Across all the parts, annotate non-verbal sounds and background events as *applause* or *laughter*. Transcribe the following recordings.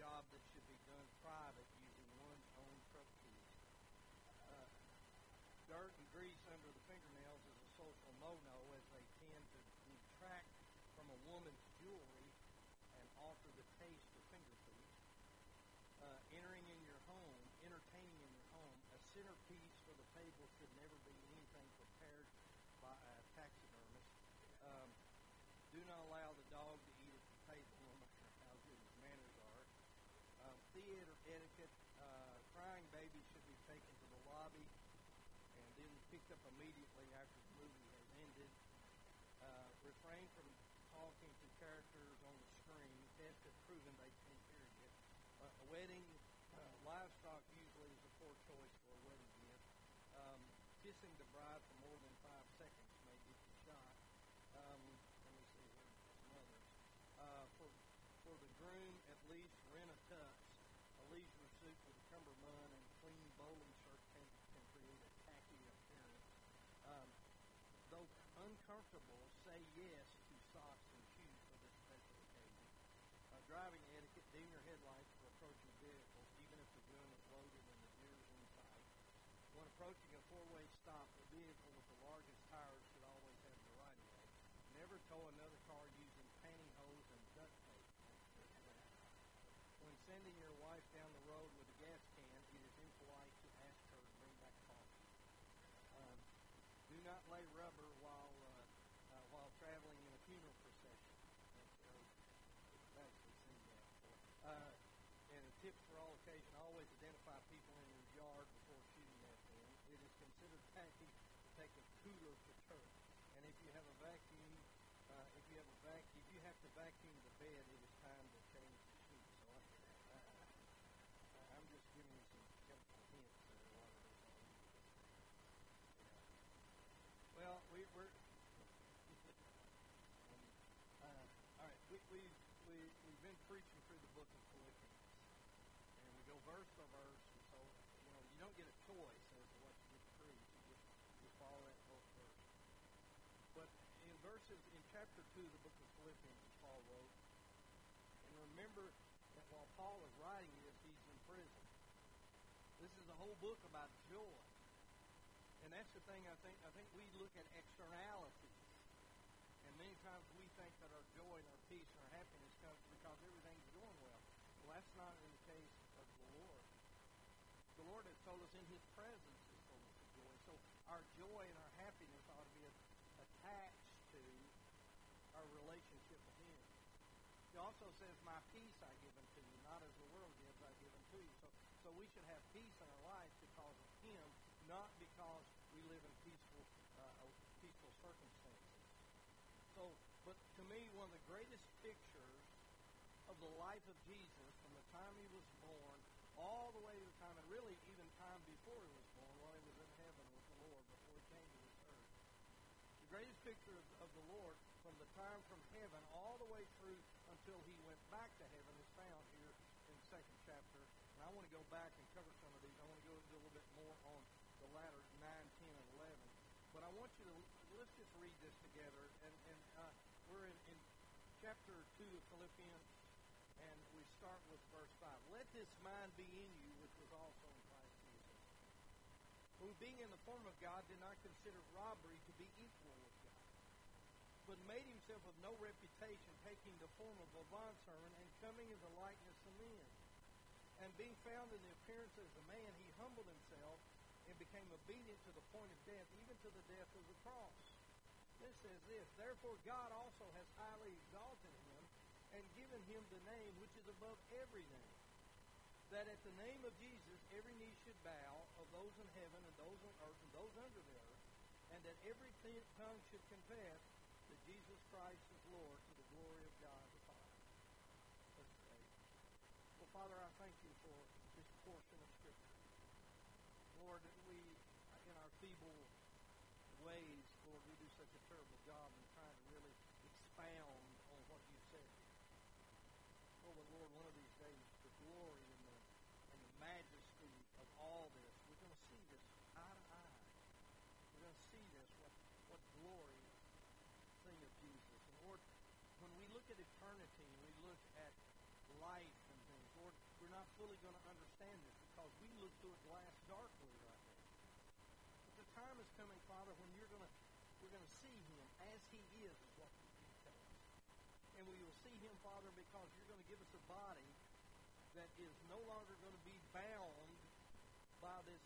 job that should be done private using one's own trustees. Uh, dirt and grease under the fingernails is a social no-no as they tend to detract from a woman's jewelry and alter the taste of finger. Uh, entering in your home, entertaining in your home, a centerpiece for the table should never be anything prepared by a taxidermist. Um, do not allow the picked up immediately after the movie has ended. Uh, refrain from talking to characters on the screen. Tests have proven they can't hear you. Uh, a wedding, uh, livestock usually is a poor choice for a wedding gift. Um, kissing the bride for more than five seconds may get you shot. Um, let me see here, some others. Uh, for for the groom, at least rent a tux. A leisure suit with a cummerbund and clean bowling shirt can, can create a tacky appearance. Um, though uncomfortable, say yes to socks and shoes for this special occasion. Uh, driving etiquette, dim your headlights for approaching vehicles, even if the gun is loaded and the deer is in. When approaching a four-way stop, the vehicle with the largest tires should always have the right of way. Never tow another car using pantyhose and duct tape. When sending your wife down the road with a gas can, it is impolite to ask her to bring back coffee. Um, do not lay rubber while uh, uh, while traveling in a funeral procession. That's, uh, that's actually seen that before. Uh, and a tip for all occasion: always identify people in your yard before shooting at them. It is considered tacky to take cooler to church. And if you have a vacuum, uh, if you have a vac, if you have to vacuum the bed, it is time to change the sheets. So I, uh, I'm just giving you some helpful hints there. What is. Well, we, we're. *laughs* uh, all right, we, we've we, we've been preaching through the book of Philippians, and we go verse by verse. And so you know you don't get a choice as to what you get to preach. You just you follow that book verse. But in in chapter two of the book of Philippians, Paul wrote, and remember that while Paul is writing this, he's in prison. This is a whole book about joy. And that's the thing I think I think we look at externalities. And many times we think that our joy and our peace and our happiness comes because everything's going well. Well, that's not in the case of the Lord. The Lord has told us in His presence is fullness of joy. So our joy and our happiness ought to be attached to our relationship with Him. He also says, My peace I give unto you, not as the world gives I give unto you. So, so we should have peace in our life because of Him, not because we live in peaceful, uh, peaceful circumstances. So, but to me, one of the greatest pictures of the life of Jesus from the time he was born all the way to the time, and really even time before he was born, while he was in heaven with the Lord, before he came to this earth. The greatest picture of, of the Lord from the time from heaven all the way through until he went back to heaven is found here in the second chapter. And I want to go back and cover some of these. I want to go into a little bit more on the latter 9, 10, and 11. But I want you to, let's just read this together. And, and uh, we're in, in chapter 2 of Philippians, and we start with verse 5. Let this mind be in you, which was also in Christ Jesus. Who, being in the form of God, did not consider robbery to be equal but made himself of no reputation, taking the form of a bondservant and coming in the likeness of men. And being found in the appearance as a man, he humbled himself and became obedient to the point of death, even to the death of the cross. This says this, Therefore God also has highly exalted him and given him the name which is above every name, that at the name of Jesus every knee should bow of those in heaven and those on earth and those under the earth, and that every tongue should confess Jesus Christ is Lord to the glory of God the Father. Let's pray. Well, Father, I thank you for this portion of Scripture. Lord, we, in our feeble ways, Lord, we do such a terrible job in trying to really expound on what you said here. Oh, but Lord, one of these days, the glory and the, and the majesty of all this, we're going to see this eye to eye. We're going to see this, what, what glorious thing of Jesus. And Lord, when we look at eternity and we look at life and things, Lord, we're not fully going to understand this because we look through a glass darkly right now. But the time is coming, Father, when you're gonna we're gonna see him as he is, is what you tell us. And we will see him, Father, because you're going to give us a body that is no longer going to be bound by this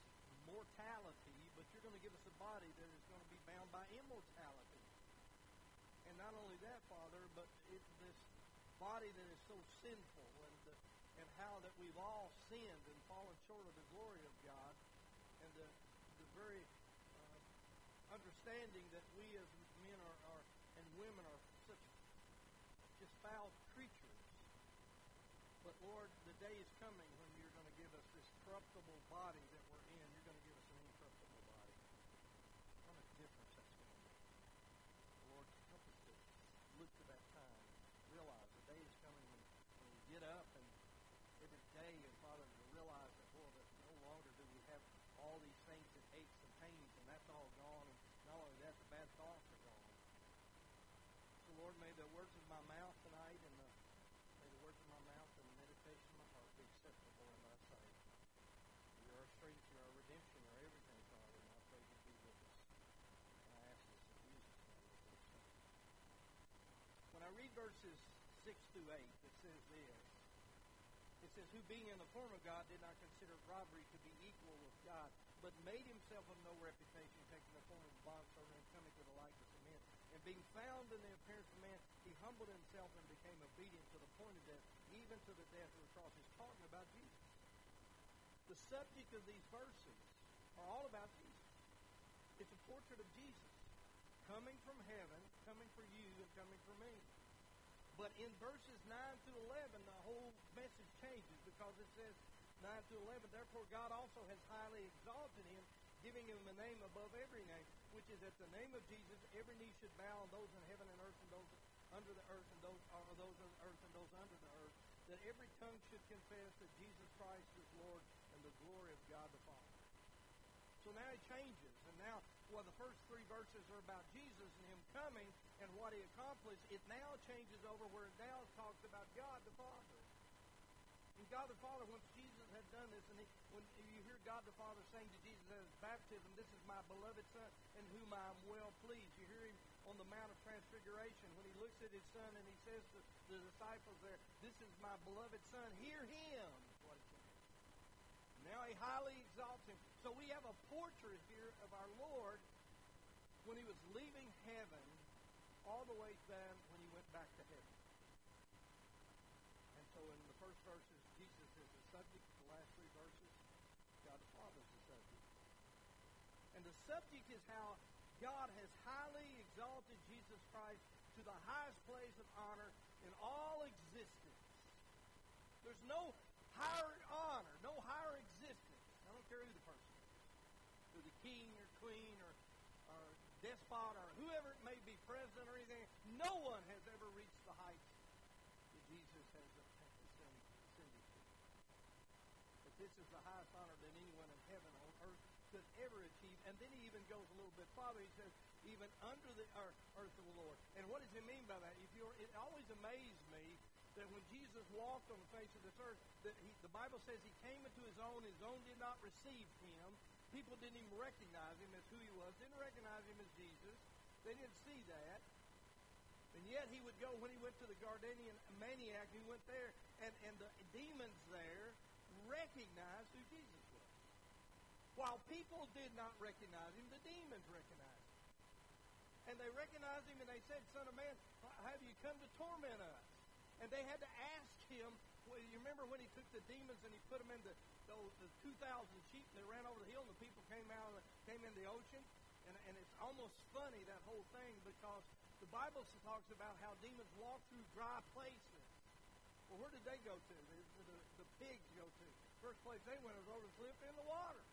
mortality, but you're going to give us a body that is going to be bound by immortality. And not only that, Father, but it, this body that is so sinful and the, and how that we've all sinned and fallen short of the glory of God, and the the very uh, understanding that we as men are, are and women are such just foul creatures. But Lord, the day is coming when you're going to give us this corruptible body that we're in. You're going to give us an incorruptible body. What a difference that's going to make. Lord, help us to look to that time. Realize the day is coming when, when we get up and every day, and Father, to realize that, Lord, that no longer do we have all these things and aches and pains, and that's all gone. And not only that, the bad thoughts are gone. So, Lord, may the words of my mouth tonight and the, may the words of my mouth and the meditation of my heart be acceptable in thy sight. You're our strength, you're our redemption, you're everything, Father, and I pray you be with us. And I ask this in Jesus' name. When I read verses 6 through 8, it says this. It says, Who being in the form of God did not consider robbery to be equal with God, but made himself of no reputation, taking the form of a bondservant and coming to the likeness of men. And being found in the appearance of man, he humbled himself and became obedient to the point of death, even to the death of the cross. He's talking about Jesus. The subject of these verses are all about Jesus. It's a portrait of Jesus coming from heaven, coming for you, and coming for me. But in verses 9 through 11, the whole message changes because it says 9 through 11, Therefore God also has highly exalted him, giving him a name above every name, which is at the name of Jesus every knee should bow, those in heaven and earth and those under the earth and those or those on earth and those under the earth, that every tongue should confess that Jesus Christ is Lord and the glory of God the Father. So now it changes. And now, well, the first three verses are about Jesus and him coming and what he accomplished. It now changes over where it now talks about God the Father. And God the Father, once Jesus had done this, and he, when you hear God the Father saying to Jesus at his baptism, This is my beloved Son in whom I am well pleased. You hear him on the Mount of Transfiguration when he looks at his Son and he says to the disciples there, This is my beloved Son. Hear him. Now he highly exalts him. So we have a portrait here of our Lord when he was leaving heaven all the way down when he went back to heaven. And so in the first verses, Jesus is the subject. The last three verses, God the Father is the subject. And the subject is how God has highly exalted Jesus Christ to the highest place of honor in all existence. There's no higher honor, no higher existence. I don't care who the person is. Who the king or queen or, or despot or whoever it may be, president or anything. No one has ever reached the heights that Jesus has ascended to. But this is the highest honor that anyone in heaven or earth could ever achieve. And then he even goes a little bit farther. He says, even under the earth, earth of the Lord. And what does he mean by that? If you're, it always amazed me that when Jesus walked on the face of this earth, that he, the Bible says he came into his own, his own did not receive him. People didn't even recognize him as who he was, didn't recognize him as Jesus. They didn't see that. And yet he would go, when he went to the Gardenian maniac, he went there, and, and the demons there recognized who Jesus. While people did not recognize him, the demons recognized him. And they recognized him, and they said, Son of man, have you come to torment us? And they had to ask him. Well, you remember when he took the demons and he put them in the those the two thousand sheep and they ran over the hill and the people came out came in the ocean. And, and it's almost funny that whole thing because the Bible talks about how demons walk through dry places. Well, where did they go to? The, the, the pigs go to. First place they went was over the cliff in the water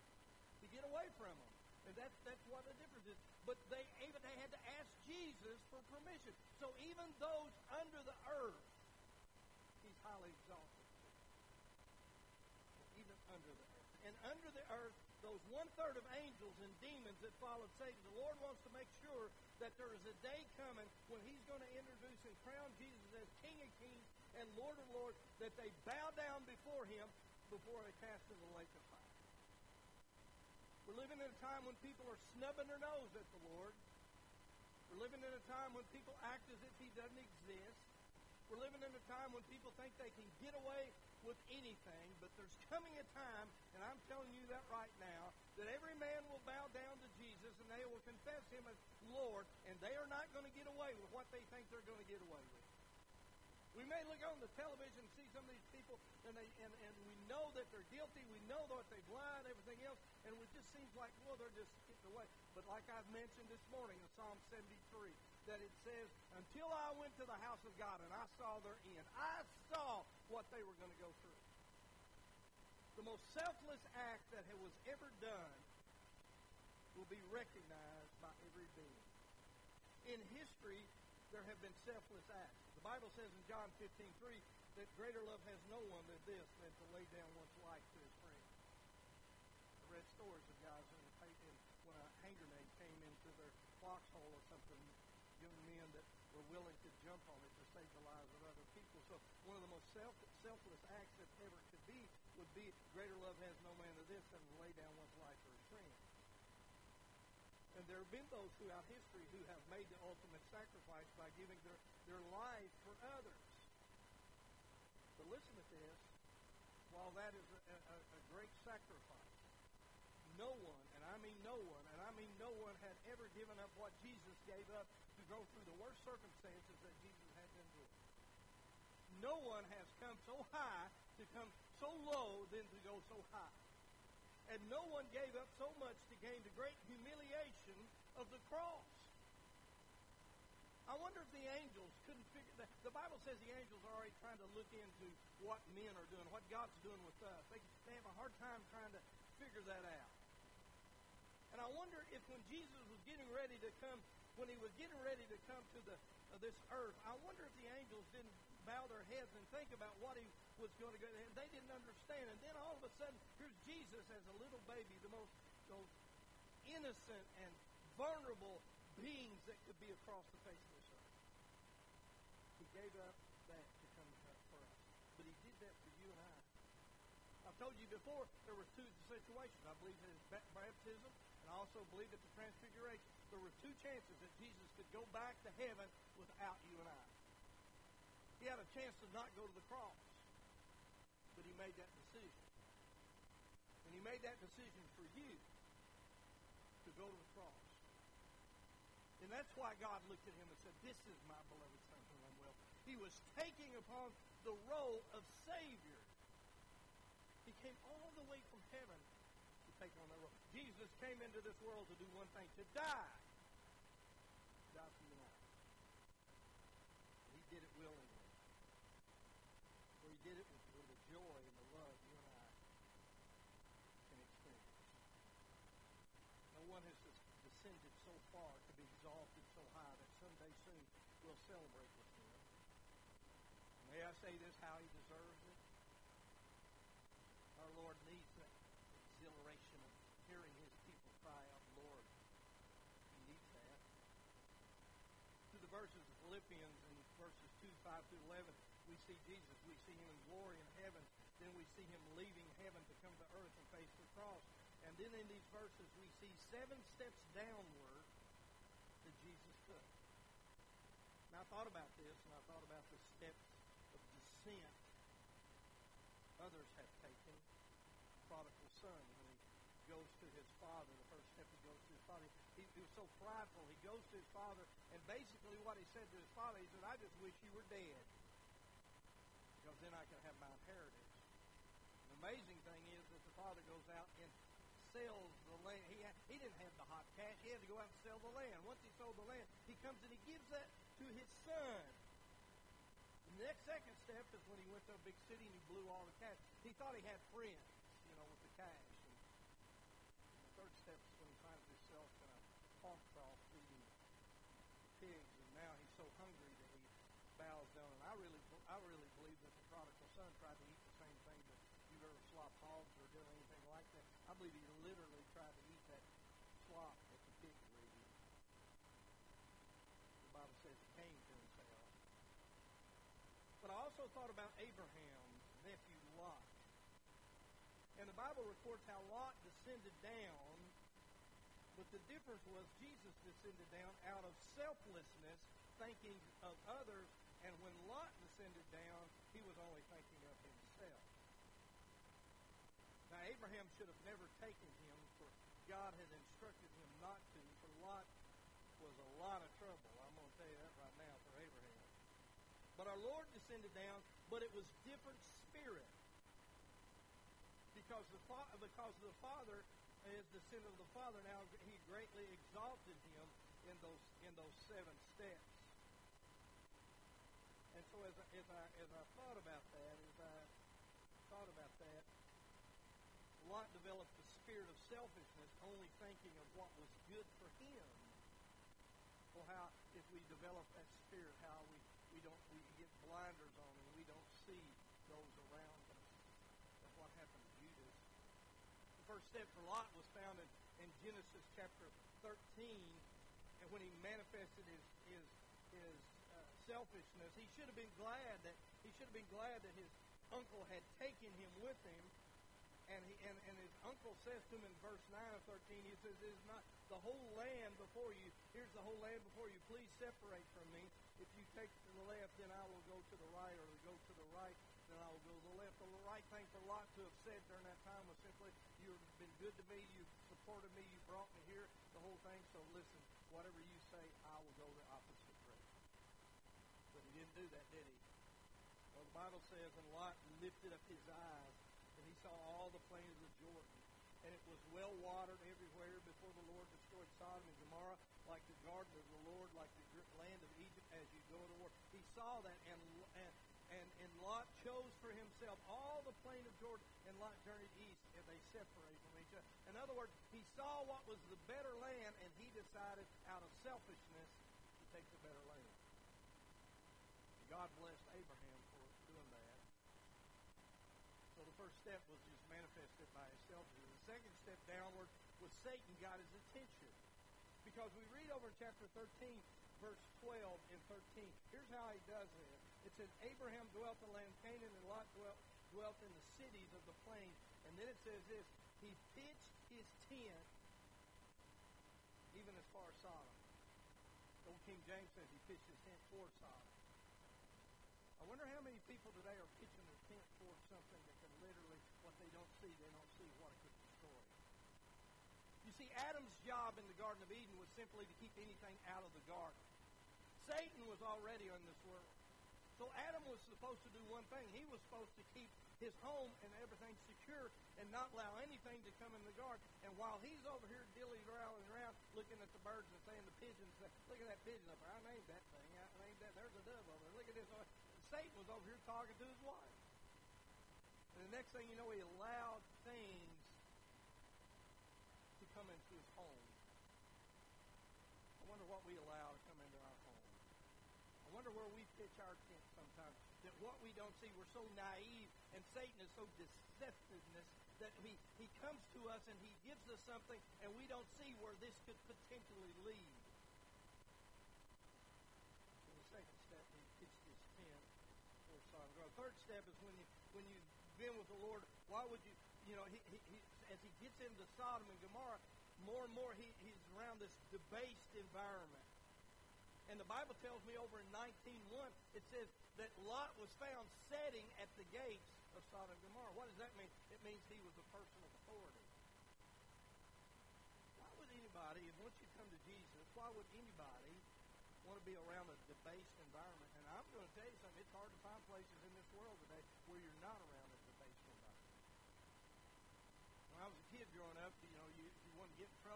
get away from them. And that's that's what the difference is. But they even they had to ask Jesus for permission. So even those under the earth he's highly exalted. Even under the earth. And under the earth, those one third of angels and demons that followed Satan, the Lord wants to make sure that there is a day coming when he's going to introduce and crown Jesus as King of Kings and Lord of Lords, that they bow down before him before they cast in the lake of fire. We're living in a time when people are snubbing their nose at the Lord. We're living in a time when people act as if He doesn't exist. We're living in a time when people think they can get away with anything, but there's coming a time, and I'm telling you that right now, that every man will bow down to Jesus and they will confess Him as Lord, and they are not going to get away with what they think they're going to get away with. We may look on the television and see some of these people, and, they, and, and we know that they're guilty. We know that they've lied, everything else, and it just seems like, well, they're just getting away. But like I've mentioned this morning in Psalm 73, that it says, until I went to the house of God and I saw their end, I saw what they were going to go through. The most selfless act that was ever done will be recognized by every being. In history, there have been selfless acts. The Bible says in John 15, 3, that greater love has no one than this, than to lay down one's life to his friend. I read stories of guys in the when a hand grenade came into their foxhole or something, young men that were willing to jump on it to save the lives of other people. So one of the most self, selfless acts that ever could be would be greater love has no man than this than to lay down one's life for his friend. And there have been those throughout history who have made the ultimate sacrifice by giving their, their life for others. But listen to this. While that is a, a, a great sacrifice, no one, and I mean no one, and I mean no one had ever given up what Jesus gave up to go through the worst circumstances that Jesus had been through. No one has come so high to come so low than to go so high and no one gave up so much to gain the great humiliation of the cross. I wonder if the angels couldn't figure that. The Bible says the angels are already trying to look into what men are doing, what God's doing with us. They, they have a hard time trying to figure that out. And I wonder if when Jesus was getting ready to come, when he was getting ready to come to the, uh, this earth, I wonder if the angels didn't bow their heads and think about what he was going to go. And they didn't understand. And then all of a sudden, here's Jesus as a little baby, the most, most innocent and vulnerable beings that could be across the face of this earth. He gave up that to come for us. But he did that for you and I. I've told you before, there were two situations. I believe in his baptism, and I also believe at the transfiguration. There were two chances that Jesus could go back to heaven without you and I. He had a chance to not go to the cross but he made that decision. And he made that decision for you to go to the cross. And that's why God looked at him and said, This is my beloved Son whom I'm well. He was taking upon the role of Savior. He came all the way from heaven to take on that role. Jesus came into this world to do one thing, to die. Die for you and I. He did it willingly. For he did it with joy and the love you and I can experience. No one has descended so far to be exalted so high that someday soon we'll celebrate with him. May I say this, how he deserves it? Our Lord needs that exhilaration of hearing his people cry out, Lord. He needs that. To the verses of Philippians in verses 2, 5 through 11, we see Jesus, we see him in glory in heaven, then we see him leaving heaven to come to earth and face the cross. And then in these verses we see seven steps downward that Jesus took. Now I thought about this, and I thought about the steps of descent others have taken. Prodigal son, when he goes to his father, the first step he goes to his father, he, he was so prideful. He goes to his father, and basically what he said to his father, he said, I just wish you were dead because then I can have my inheritance. The amazing thing is that the father goes out and sells the land. He, had, he didn't have the hot cash. He had to go out and sell the land. Once he sold the land, he comes and he gives that to his son. The next second step is when he went to a big city and he blew all the cash. He thought he had friends, you know, with the cash. And the third step is when he finds himself in a hog trough feeding pigs, and now he's so hungry that he bows down. And I really, I really believe that the prodigal son tried to eat the same thing that you've ever slopped hogs or done anything like that. I believe he literally tried to eat that slop that the pigs were eating. The Bible says he came to himself. But I also thought about Abraham's nephew Lot. And the Bible records how Lot descended down But the difference was Jesus descended down out of selflessness, thinking of others, and when Lot descended down, he was only thinking of himself. Now, Abraham should have never taken him, for God had instructed him not to, for Lot was a lot of trouble. I'm going to tell you that right now for Abraham. But our Lord descended down, but it was different spirit. Because the, because the Father is the sin of the Father, now he greatly exalted him in those in those seven steps. And so as I, as I as I thought about that, as I thought about that, Lot developed the spirit of selfishness, only thinking of what was good for him. Well, how if we develop that spirit, how we we don't we get blinders on and we don't see those around us. That's what happened to Judas. The first step for Lot was found in, in Genesis chapter 13, and when he manifested his his his uh, selfishness, he should have been glad that he should have been glad that his uncle had taken him with him and, he, and, and his uncle says to him in verse 9 of 13, he says, Is not the whole land before you? Here's the whole land before you. Please separate from me. If you take to the left, then I will go to the right, or go to the right, then I will go to the left. The right thing for Lot to have said during that time was simply, You've been good to me, you've supported me, you brought me here, the whole thing. So listen, whatever you say, I will go the opposite direction. But he didn't do that, did he? Well, the Bible says, and Lot lifted up his eyes saw all the plains of Jordan. And it was well watered everywhere before the Lord destroyed Sodom and Gomorrah, like the garden of the Lord, like the land of Egypt as you go to war. He saw that, and and and, and Lot chose for himself all the plain of Jordan, and Lot journeyed east, and they separated from each other. In other words, he saw what was the better land, and he decided, out of selfishness, to take the better land. God blessed Abraham so the first step was just manifested by selfishness. The second step downward was Satan got his attention. Because we read over in chapter 13, verse 12 and 13. Here's how he does it. It says, Abraham dwelt in the land Canaan, and Lot dwelt, dwelt in the cities of the plain. And then it says this, he pitched his tent even as far as Sodom. Old King James says he pitched his tent toward Sodom. I wonder how many people today are pitching their tent towards something that can literally, what they don't see, they don't see what it could destroy. You see, Adam's job in the Garden of Eden was simply to keep anything out of the garden. Satan was already in this world. So Adam was supposed to do one thing. He was supposed to keep his home and everything secure and not allow anything to come in the garden. And while he's over here dilly around around looking at the birds and saying the pigeons, uh, look at that pigeon up there. I named that thing. I named that. There's a dove over there. Look at this. Satan was over here talking to his wife. And the next thing you know, he allowed things to come into his home. I wonder what we allow to come into our home. I wonder where we pitch our tent sometimes. That what we don't see, we're so naive, and Satan is so deceptiveness that he, he comes to us and he gives us something, and we don't see where this could potentially lead. So the second step, he pitched his tent for Sodom. third step is when you when you've been with the Lord. Why would you? You know, he, he, he as he gets into Sodom and Gomorrah, more and more he, he's around this debased environment. And the Bible tells me over in 19.1, it says that Lot was found setting at the gates of Sodom and Gomorrah. What does that mean? It means he was a person of authority. Why would anybody, and once you come to Jesus, why would anybody want to be around a debased environment. And I'm going to tell you something. It's hard to find places in this world today where you're not around a debased environment. When I was a kid growing up, you know, you, if you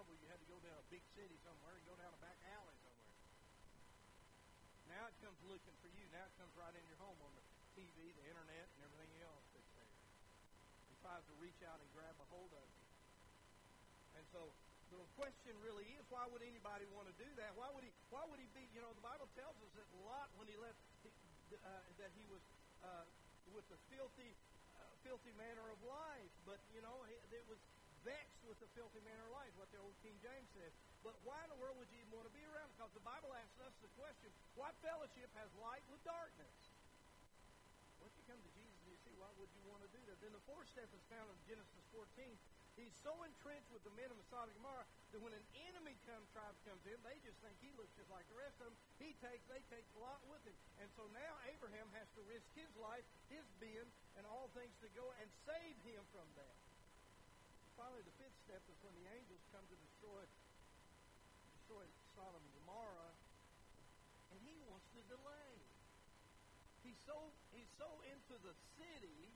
trouble, you had to go down a big city somewhere and go down a back alley somewhere. Now it comes looking for you. Now it comes right in your home on the TV, the internet, and everything else that's there. It tries to reach out and grab a hold of you. And so the question really is, why would anybody want to do that? Why would he? Why would he be? You know, the Bible tells us that Lot, when he left, uh, that he was uh, with the filthy, uh, filthy manner of life. But you know, it was vexed with the filthy manner of life, what the old King James said. But why in the world would you even want to be around? Because the Bible asks us the question: What fellowship has light with darkness? Once you come to Jesus, you see why would you want to do that? Then the fourth step is found in Genesis 14 He's so entrenched with the men of Sodom and Gomorrah that when an enemy comes, tribe comes in, they just think he looks just like the rest of them. He takes, they take the Lot with him. And so now Abraham has to risk his life, his being, and all things to go and save him from that. Finally, the fifth step is when the angels come to destroy, destroy Sodom and Gomorrah, and he wants to delay. He's so he's so into the city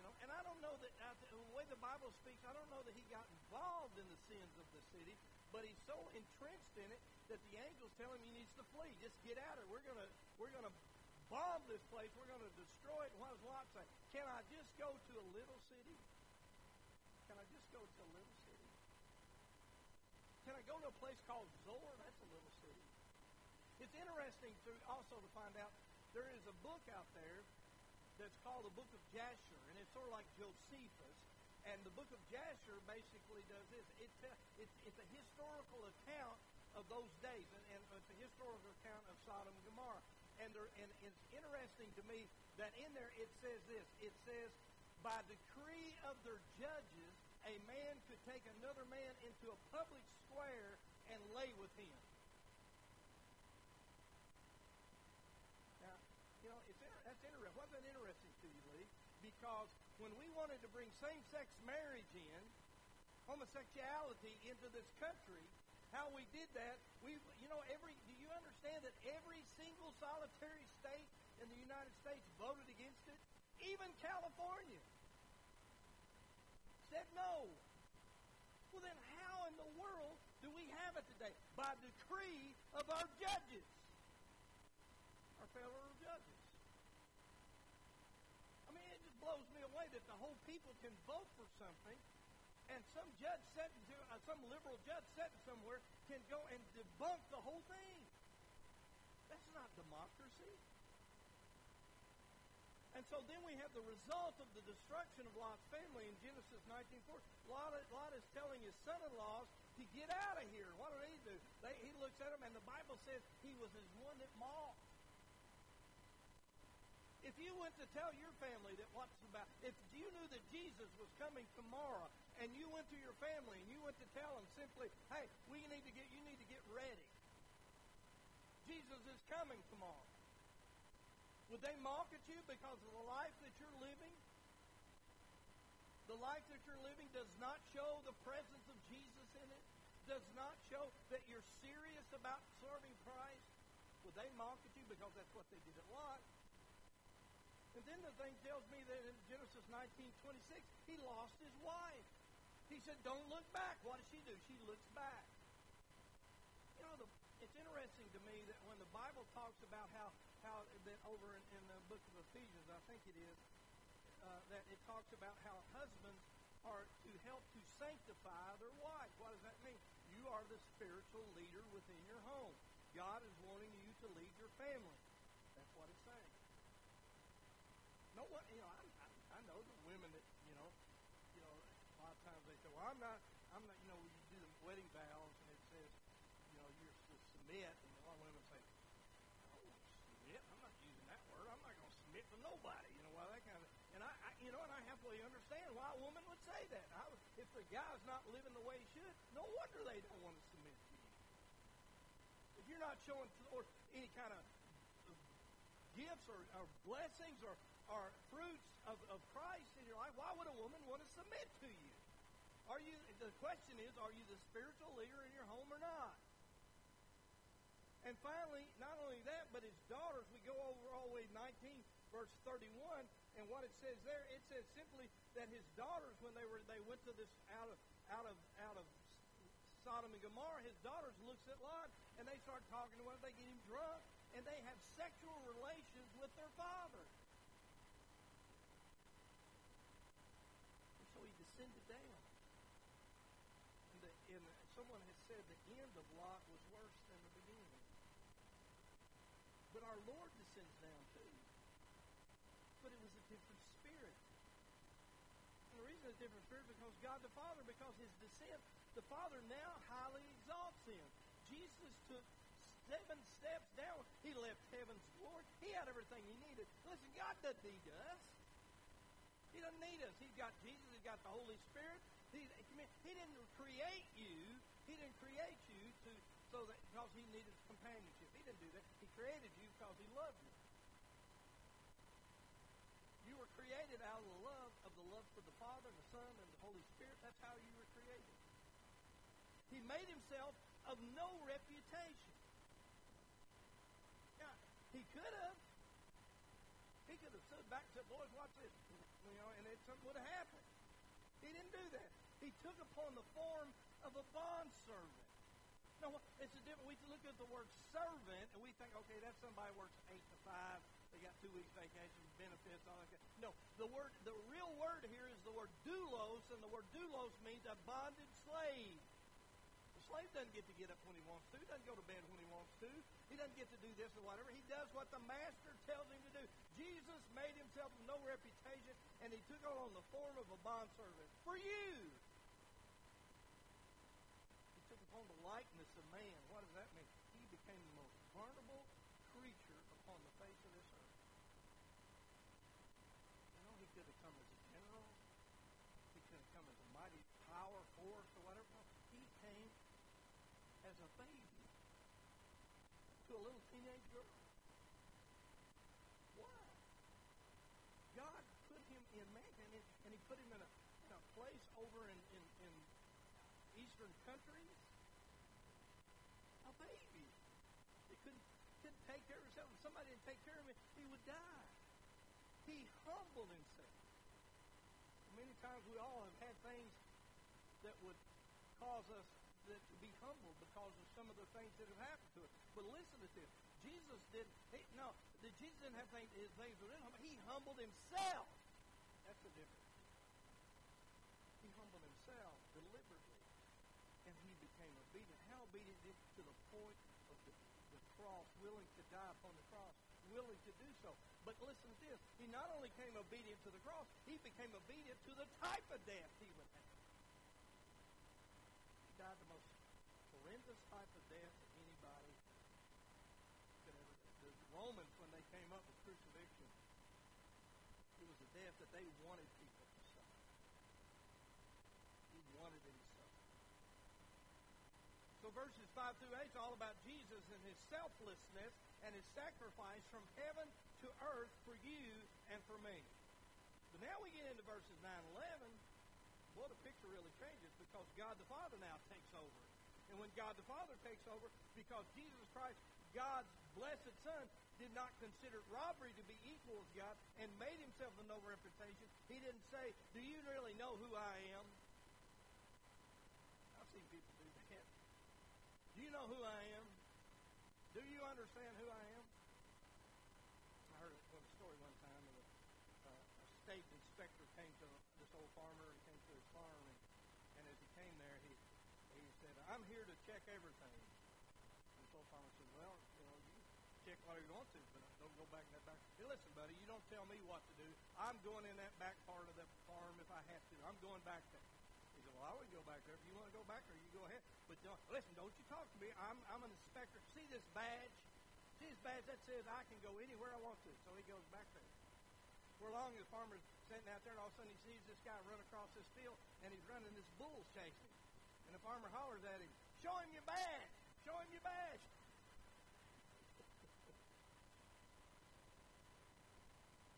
you know, and I don't know that the way the Bible speaks, I don't know that he got involved in the sins of the city, but he's so entrenched in it that the angels tell him he needs to flee. Just get out of it. We're gonna we're gonna bomb this place. We're gonna destroy it. And what does Lot say? Can I just go to a little city? Go to a little city? Can I go to a place called Zoar? That's a little city. It's interesting to also to find out there is a book out there that's called the Book of Jasher, and it's sort of like Josephus. And the Book of Jasher basically does this. It's a, it's, it's a historical account of those days, and, and it's a historical account of Sodom and Gomorrah. And, there, and it's interesting to me that in there it says this. It says, by decree of their judges, a man could take another man into a public square and lay with him. Now, you know, that's interesting. What's that interesting to you, Lee? Because when we wanted to bring same-sex marriage in, homosexuality into this country, how we did that, we, you know, every, do you understand that every single solitary state in the United States voted against it? Even California said no. Well, then how in the world do we have it today? By decree of our judges, our fellow judges I mean, it just blows me away that the whole people can vote for something, and some judge sitting uh, some liberal judge sitting somewhere can go and debunk the whole thing. That's not democracy. And so then we have the result of the destruction of Lot's family in Genesis 19:4. Lot, Lot is telling his son-in-laws to get out of here. What do they do? They, he looks at them, and the Bible says he was as one that mocked. If you went to tell your family that what's about, if you knew that Jesus was coming tomorrow, and you went to your family and you went to tell them simply, "Hey, we need to get, you need to get ready. Jesus is coming tomorrow." Would they mock at you because of the life that you're living? The life that you're living does not show the presence of Jesus in it. Does not show that you're serious about serving Christ. Would they mock at you because that's what they did at Lot? And then the thing tells me that in Genesis 19, 26, he lost his wife. He said, don't look back. What does she do? She looks back. You know, the, it's interesting to me that when the Bible talks about how, how that over in, in the book of Ephesians, I think it is, uh, that it talks about how husbands are to help to sanctify their wife. What does that mean? You are the spiritual leader within your home. God is wanting you to lead your family. That's what it's saying know what? You know, I, I, I know the women that you know, you know, a lot of times they say, "Well, I'm not, I'm not." You know, you do the wedding vows, and it says, you know, you're to submit, and a lot of women say, "I don't submit. I'm not using that word. I'm not going to submit to nobody." You know, why that kind of. And I, I, you know, and I halfway understand why a woman would say that. I, if the guy's not living the way he should, no wonder they don't want to submit to you. If you're not showing or any kind of gifts or, or blessings or are fruits of, of Christ in your life, why would a woman want to submit to you? Are you the question is, are you the spiritual leader in your home or not? And finally, not only that, but his daughters, we go over all the way 19, verse 31, and what it says there, it says simply that his daughters, when they were they went to this out of out of out of Sodom and Gomorrah, his daughters looks at Lot and they start talking to him, they get him drunk, and they have sexual relations with their father. And so he descended down. And, the, and someone has said the end of Lot was worse than the beginning. But our Lord descends down too. But it was a different spirit. And the reason it's different spirit because God the Father, because his descent, the Father now highly exalts him. Jesus took seven steps down. He left heaven's glory. He had everything he needed. Listen, God doesn't need us. He doesn't need us. He's got Jesus. He's got the Holy Spirit. He, he didn't create you. He didn't create you to so that because he needed companionship. He didn't do that. He created you because he loved you. created out of the love of the love for the Father and the Son and the Holy Spirit. That's how you were created. He made himself of no reputation. Now, he could have. He could have stood back and said, boys. watch this. You know, and it would have happened. He didn't do that. He took upon the form of a bond servant. Now, it's a different. We look at the word servant and we think, okay, that's somebody works 8 to 5 you got two weeks vacation, benefits, all that. No, the word, the real word here is the word doulos, and the word doulos means a bonded slave. The slave doesn't get to get up when he wants to. He doesn't go to bed when he wants to. He doesn't get to do this or whatever. He does what the master tells him to do. Jesus made himself of no reputation, and he took on the form of a bond servant for you. Baby to a little teenage girl. Why? God put him in man, and, he put him in a, in a place over in, in, in eastern countries A baby. He couldn't, couldn't take care of himself. If somebody didn't take care of him, he would die. He humbled himself. Many times we all have had things that would cause us that, to be humbled because of some of the things that have happened to us. But listen to this. Jesus didn't, he, no, the, Jesus didn't have things, his things within him. He humbled himself. That's the difference. He humbled himself deliberately and he became obedient. How obedient to the point of the, the cross, willing to die upon the cross, willing to do so. But listen to this. He not only came obedient to the cross, he became obedient to the type of death he would have. He died the most horrendous type of death that anybody could ever do. The Romans, when they came up with crucifixion, it was a death that they wanted people to suffer. He wanted it so verses 5 through 8 is all about Jesus and his selflessness and his sacrifice from heaven to earth for you and for me. But now we get into verses 9 and 11. Boy, the picture really changes because God the Father now takes over. And when God the Father takes over, because Jesus Christ, God's blessed Son, did not consider robbery to be equal with God and made himself of no reputation, he didn't say, Do you really know who I am? I've seen people do that. Do you know who I am? Do you understand who I am? I heard a story one time of a, uh, a state inspector came to this old farmer and came to his farm, and, and as he came there, he he said, "I'm here to check everything." And old farmer said, "Well, you know, you check whatever you want to, but don't go back in that back." Hey, listen, buddy, you don't tell me what to do. I'm going in that back part of the farm if I have to. I'm going back there. He said, well, I wouldn't go back there. If you want to go back there, you go ahead. But don't, listen, don't you talk to me. I'm, I'm an inspector. See this badge? See this badge that says I can go anywhere I want to. So he goes back there. For long, the farmer's sitting out there, and all of a sudden he sees this guy run across this field, and he's running. This bull's chasing. And the farmer hollers at him, show him your badge. Show him your badge.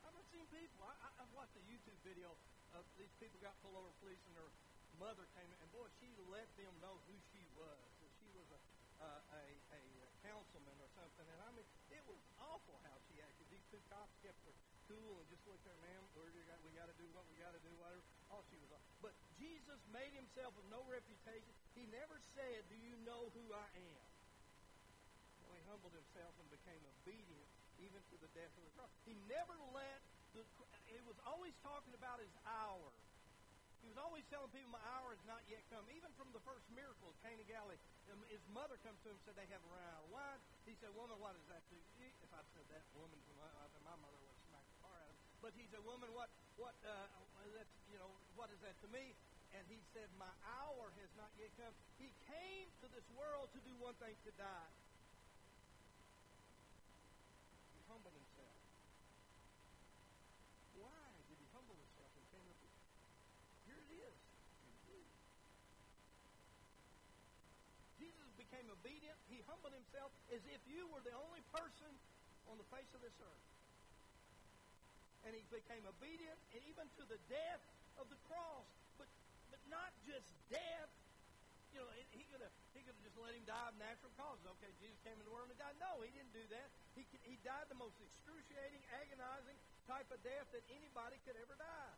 I've seen people. I, I, I've watched a YouTube video of these people got pulled over police and their mother came in, and boy, she let them know who she was. That she was a, uh, a, a councilman or something. And I mean, it was awful how she acted. These two cops kept her cool and just looked at her, ma'am, we got to do what we got to do, whatever. All she was. But Jesus made himself of no reputation. He never said, "Do you know who I am?" Well, he humbled himself and became obedient even to the death of the cross. He never let the. He was always talking about his hour. He was always telling people, my hour has not yet come. Even from the first miracle Cana Galilee, um, his mother comes to him and said, they have a out of wine. He said, woman, what is that to you? If I said that, woman, my, my mother would smack the car out of him. But he said, woman, what, what, uh, that's, you know, what is that to me? and he said, My hour has not yet come. He came to this world to do one thing, to die. He humbled himself. Why did he humble himself and came up? Here it is. Jesus became obedient. He humbled himself as if you were the only person on the face of this earth. And he became obedient, and even to the death of the cross. Not just death. You know, he could have he could have just let him die of natural causes. Okay, Jesus came in the world and died. No, he didn't do that. He he died the most excruciating, agonizing type of death that anybody could ever die.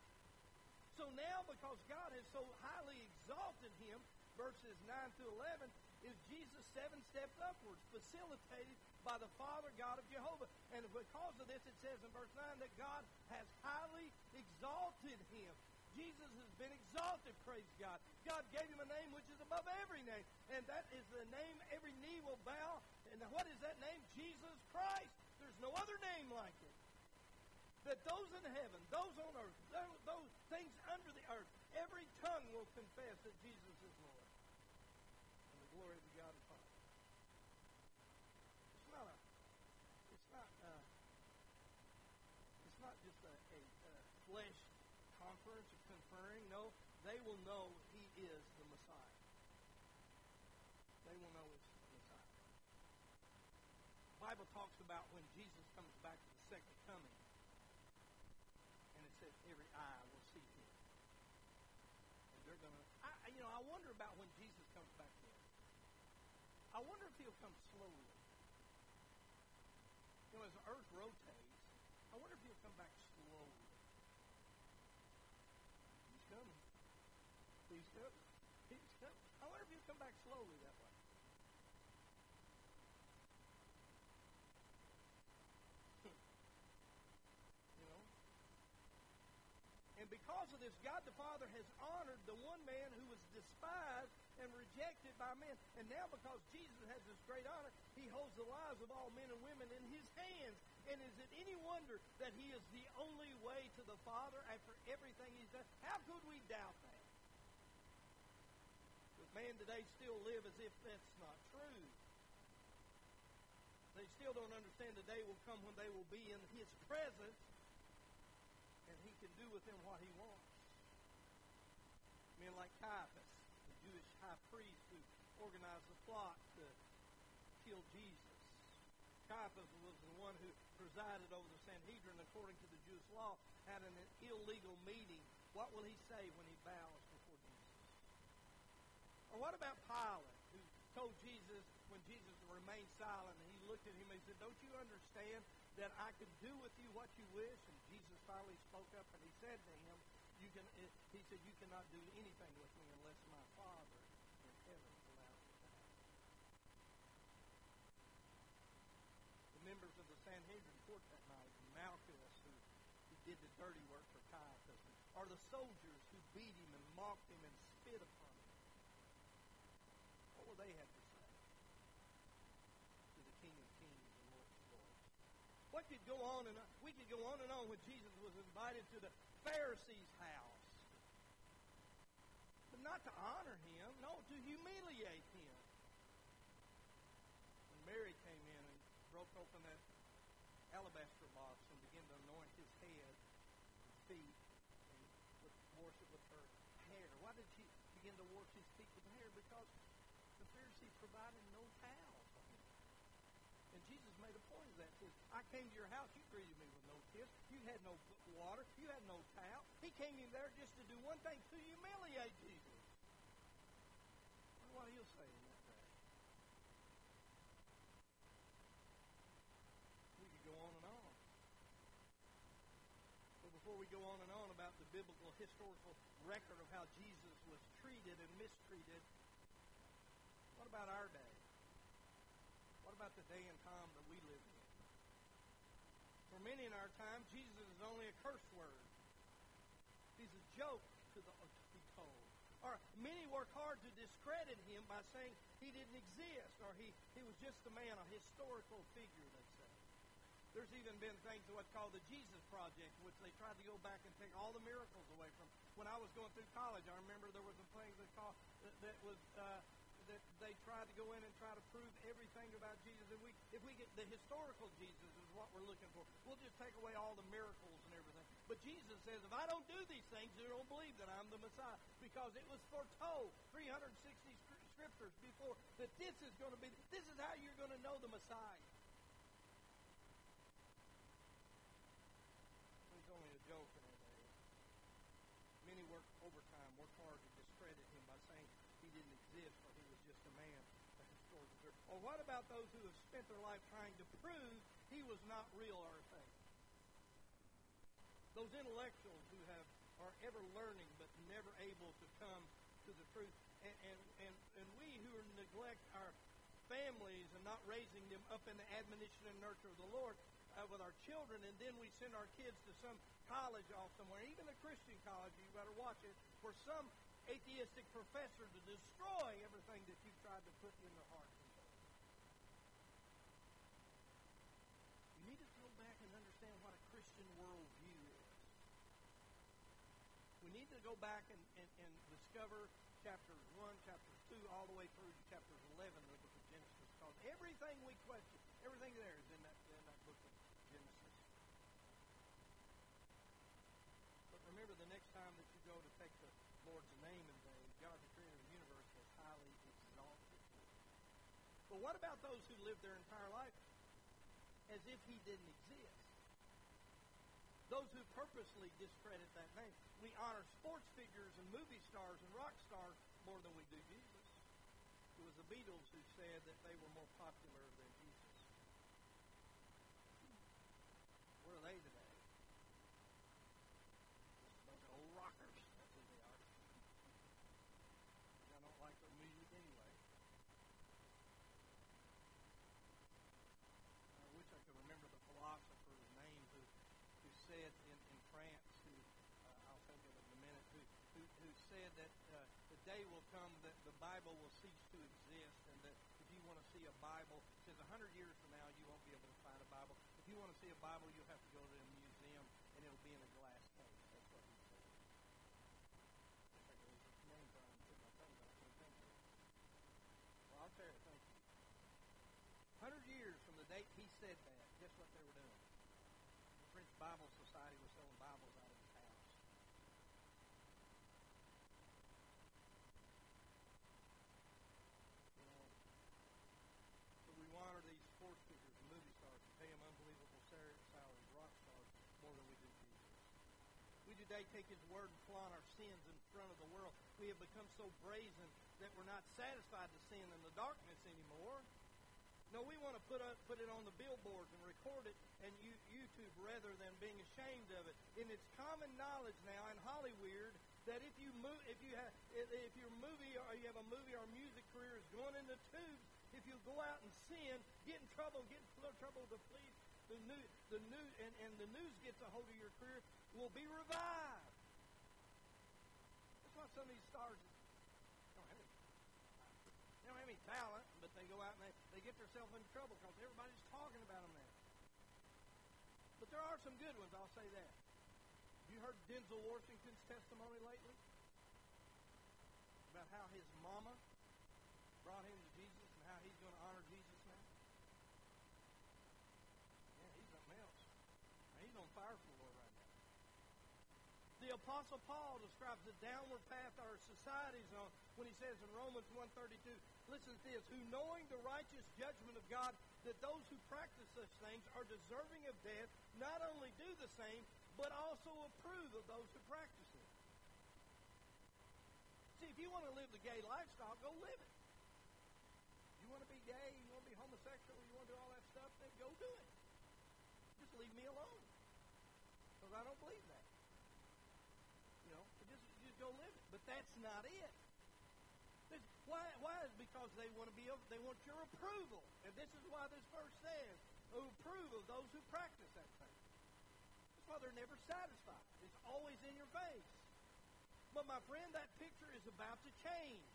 So now, because God has so highly exalted him, verses 9 to 11, is Jesus seven steps upwards, facilitated by the Father God of Jehovah. And because of this, it says in verse 9 that God has highly exalted him. Jesus has been exalted, praise God. God gave him a name which is above every name. And that is the name every knee will bow. And what is that name? Jesus Christ. There's no other name like it that those in heaven, those on earth, those, things under the earth, every tongue will confess that Jesus is Lord. And the glory of the God and Father. It's not a, it's not, uh, it's not just a, a, a flesh conference or conferring. No, they will know He is the Messiah. They will know it's the Messiah. The Bible talks about when Jesus comes back to the second coming and it says every eye will see him. And they're going to, you know, I wonder about when Jesus comes back in. I wonder if he'll come slowly. You know, as the earth rotates, I wonder if he'll come back slowly. He's coming. He's coming. He's coming. I wonder if he'll come back slowly that way. And this, God the Father has honored the one man who was despised and rejected by men. And now because Jesus has this great honor, he holds the lives of all men and women in his hands. And is it any wonder that he is the only way to the Father after everything he's done? How could we doubt that? But man today still live as if that's not true. They still don't understand the day will come when they will be in his presence and he can do with them what he wants. Men like Caiaphas, the Jewish high priest who organized the plot to kill Jesus. Caiaphas was the one who presided over the Sanhedrin according to the Jewish law, had an illegal meeting. What will he say when he bows before Jesus? Or what about Pilate, who told Jesus when Jesus remained silent and he looked at him and he said, Don't you understand that I can do with you what you wish. And Jesus finally spoke up and he said can, he said, you cannot do anything with me unless my Father in heaven allows it to happen. The members of the Sanhedrin court that night, Malchus, who, who did the dirty work for Caiaphas, are the soldiers who beat him and mocked him and spit upon him. What will they have to What could go on and on? We could go on and on when Jesus was invited to the Pharisees' house. But not to honor him, no, to humiliate him. When Mary came in and broke open that alabaster box and began to anoint his head and feet and wash it with her hair. Why did she begin to wash his feet with hair? Because the Pharisees provided no towel. And Jesus made a point. Says, I came to your house, you greeted me with no kiss. You had no water. You had no towel. He came in there just to do one thing, to humiliate Jesus. Wonder what he'll say in that day. We could go on and on. But before we go on and on about the biblical historical record of how Jesus was treated and mistreated, what about our day? What about the day and time that we live in? In our time, Jesus is only a curse word. He's a joke to, the, to be told. Or many work hard to discredit him by saying he didn't exist or he, he was just a man, a historical figure, they say. There's even been things what's called the Jesus Project, which they tried to go back and take all the miracles away from. When I was going through college, I remember there was a thing that, called, that, that was uh, they tried to go in and try to prove everything about Jesus. And we, if we get the historical Jesus is what we're looking for, we'll just take away all the miracles and everything. But Jesus says, if I don't do these things, you don't believe that I'm the Messiah because it was foretold 360 scriptures before that this is going to be, this is how you're going to know the Messiah. It's only a joke in our day. Many work overtime, work hard to discredit him by saying he didn't exist or he was just a man. Or what about those who have spent their life trying to prove he was not real or fake? Those intellectuals who have are ever learning but never able to come to the truth. And, and, and, and we who neglect our families and not raising them up in the admonition and nurture of the Lord uh, with our children, and then we send our kids to some college off somewhere, even a Christian college, you better watch it, for some atheistic professor to destroy everything that you've tried to put in their heart. You need to go back and understand what a Christian worldview is. We need to go back and, and, and discover chapters 1, chapters 2, all the way through to chapters 11 of the book of Genesis. Because everything we question, everything there is in that, in that book of Genesis. But remember, the next time that you go to take the Lord's name in vain, God, the creator of the universe, has highly exalted. But what about those who live their entire life as if he didn't exist? Those who purposely discredit that name. We honor sports figures and movie stars and rock stars more than we do Jesus. It was the Beatles who said that they were more popular than Jesus. Where are they today? Just a bunch of old rockers. That's who they are. I don't like their music anyway. I wish I could remember the philosopher's name who, who said in, in France, who uh, I'll think of it in a minute, who, who, who said that uh, the day will come that the Bible will cease to exist and that if you want to a Bible, says a hundred years from now you won't be able to find a Bible. If you want to see a Bible, you'll have to go to a museum and it'll be in a glass case. That's what he said. It. Well, I'll tell you, thank you. Hundred years from the date he said that, guess what they were doing? The French Bible Society was selling Bibles out of his house. You know, so we honor these sports figures and movie stars and pay them unbelievable salaries, rock stars, more than we do Jesus. We today take his word and flaunt our sins in front of the world. We have become so brazen that we're not satisfied to sin in the darkness anymore. No, we want to put up, put it on the billboards and record it and YouTube rather than being ashamed of it. And it's common knowledge now in Hollywood that if you move, if you have, if your movie or you have a movie or music career is going in the tubes, if you go out and sin, get in trouble, get in trouble with the police, the new, the new, and, and the news gets a hold of your career, will be revived. That's why some of these stars don't have any, they don't have any talent, but they go out and they, they get themselves in trouble because everybody's talking about them now. But there are some good ones, I'll say that. Have you heard Denzel Washington's testimony lately? About how his mama brought him to Jesus and how he's going to honor Jesus now? Yeah, he's something else. Now, he's on fire for the Lord right now. Apostle Paul describes the downward path our society's on when he says in Romans 1.32, listen to this, who knowing the righteous judgment of God, that those who practice such things are deserving of death, not only do the same, but also approve of those who practice it. See, if you want to live the gay lifestyle, go live it. You want to be gay, you want to be homosexual, you want to do all that stuff, then go do it. Just leave me alone. Because I don't believe that. You know, just, just go live it. But that's not it. Why, why is because they want to be they want your approval. And this is why this verse says, approve of those who practice that thing. That's why they're never satisfied. It's always in your face. But my friend, that picture is about to change.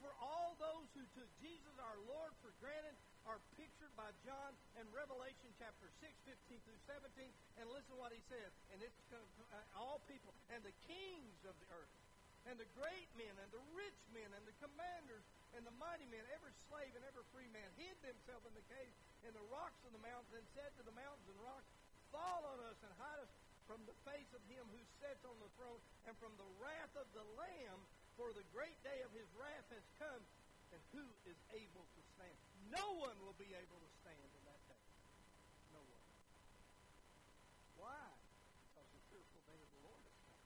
For all those who took Jesus our Lord for granted are pictured by John in Revelation chapter 6, 15 through 17. And listen to what he says. And it's uh, all people and the kings of the earth and the great men and the rich men and the commanders and the mighty men, every slave and every free man hid themselves in the caves in the rocks of the mountains and said to the mountains and rocks, Fall on us and hide us from the face of him who sits on the throne and from the wrath of the Lamb, for the great day of his wrath has come. And who is able to stand? No one will be able to stand in that day. No one. Why? Because the fearful day of the Lord has come.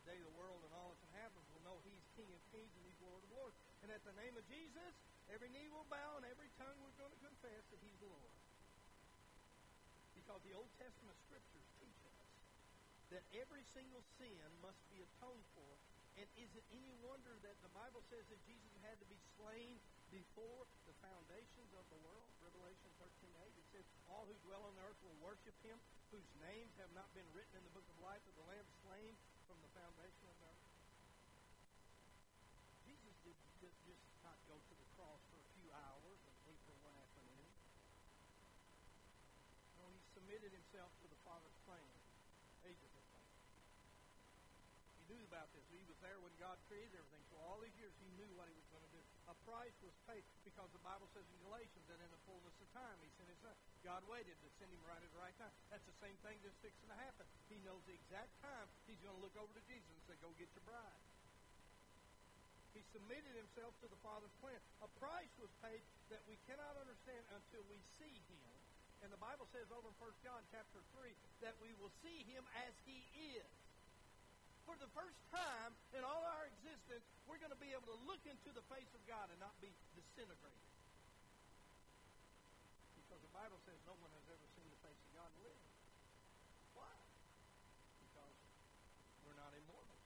The day the world and all its inhabitants will know He's King of kings and He's Lord of lords. And at the name of Jesus, every knee will bow and every tongue will going to confess that He's Lord. Because the Old Testament scriptures teach us that every single sin must be atoned for. And is it any wonder that the Bible says that Jesus had to be slain before the foundations of the world? Revelation 13 8. It says, All who dwell on the earth will worship him, whose names have not been written in the book of life of the Lamb slain from the foundation of the earth. Jesus did, did just not go to the cross for a few hours and April one afternoon. No, he submitted himself to the Father's plan, ages of plan. He knew about this. He was there when God created everything. For all these years, he knew what he was going to do. A price was paid because the Bible says in Galatians that in the fullness of time, he sent his son. God waited to send him right at the right time. That's the same thing that's fixing to happen. He knows the exact time he's going to look over to Jesus and say, go get your bride. He submitted himself to the Father's plan. A price was paid that we cannot understand until we see him. And the Bible says over in 1 John chapter 3 that we will see him as he is. For the first time in all our existence, we're going to be able to look into the face of God and not be disintegrated. Because the Bible says no one has ever seen the face of God and lived. Why? Because we're not immortal.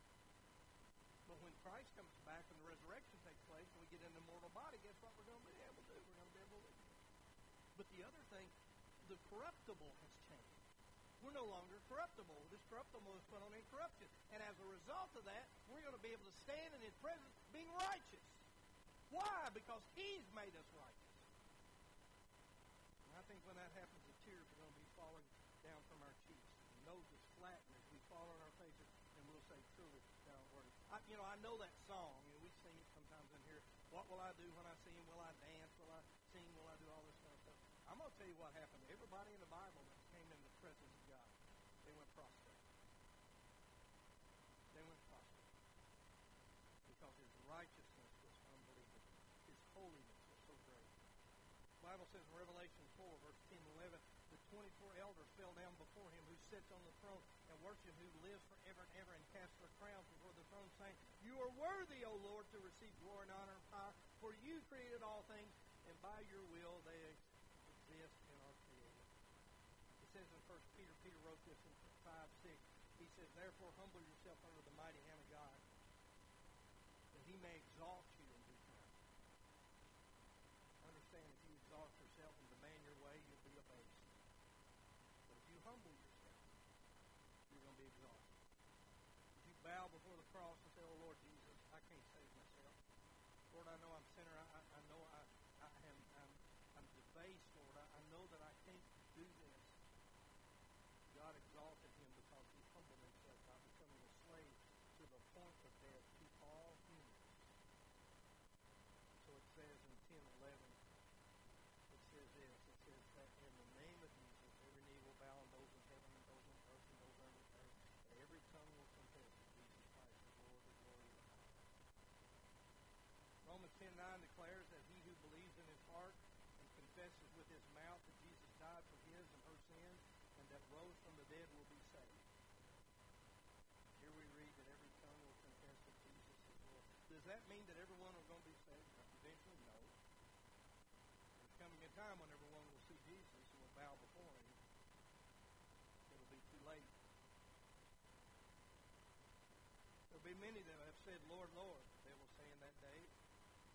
But when Christ comes back and the resurrection takes place and we get an immortal body, guess what we're going to be able to do? We're going to be able to live. But the other thing, the corruptible has changed. We're no longer corruptible. This corruptible is put on incorruption. And as a result of that, we're going to be able to stand in His presence being righteous. Why? Because He's made us righteous. And I think when that happens, the tears are going to be falling down from our cheeks. The nose is flattened as we fall on our faces, and we'll say, truly, thou art. I, you know, I know that song. You know, we sing it sometimes in here. What will I do when I see Him? Will I dance? You what happened. Everybody in the Bible that came in the presence of God, they went prostrate. They went prostrate. Because his righteousness was unbelievable. His holiness was so great. The Bible says in Revelation 4, verse 10 and 11, the 24 elders fell down before him who sits on the throne and worship who lives forever and ever and cast their crowns before the throne, saying, You are worthy, O Lord, to receive glory and honor and power, for you created all things, and by your will they exist and are created. It says in 1 Peter, Peter wrote this in 5, 6. He says, Therefore humble yourself under the mighty hand of God, that he may exalt you in due time. Understand, if you exalt yourself and demand your way, you'll be abased. But if you humble yourself, you're going to be exalted. If you bow before the cross and say, Oh Lord Jesus, I can't save myself. Lord, I know I'm sinner. I, I am I'm, I'm debased, Lord. I, I know that I can't do this. God exalted him because he humbled himself by becoming a slave to the point of death to all humans. So it says in 10, 11, it says this. It says that in the name of Jesus, every knee will bow and those in heaven and those on earth and those under the earth, and every tongue will confess that Jesus Christ is Lord, the glory of God. Romans 10, 9 declares that he who believes in his heart and confesses with his mouth that Jesus died for his and her sins and that rose from the dead will be saved. Here we read that every tongue will confess that Jesus is Lord. Does that mean that everyone is going to be saved? Eventually, no. There's coming a time when everyone will see Jesus and will bow before him. It'll be too late. There'll be many that have said, Lord, Lord. They will say in that day,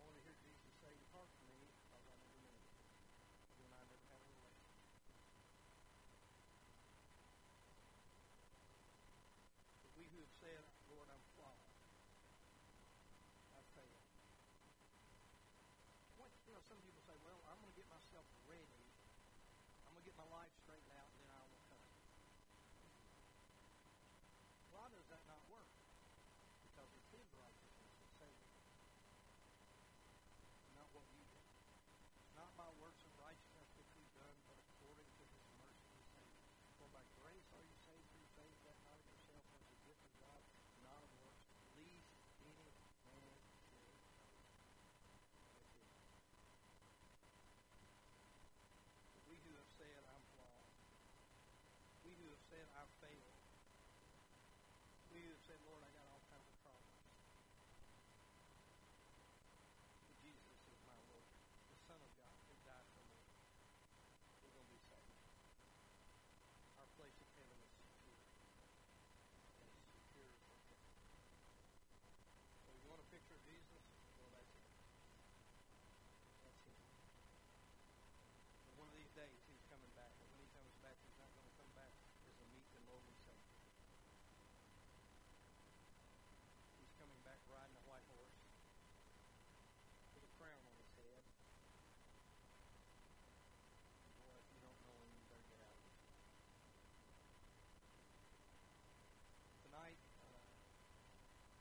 only hear Jesus say, Depart from me, because I never knew you. You and I never had a relationship. We said, Lord, I'm flawed. I failed. What, you know, some people say, well, I'm going to get myself ready. I'm going to get my life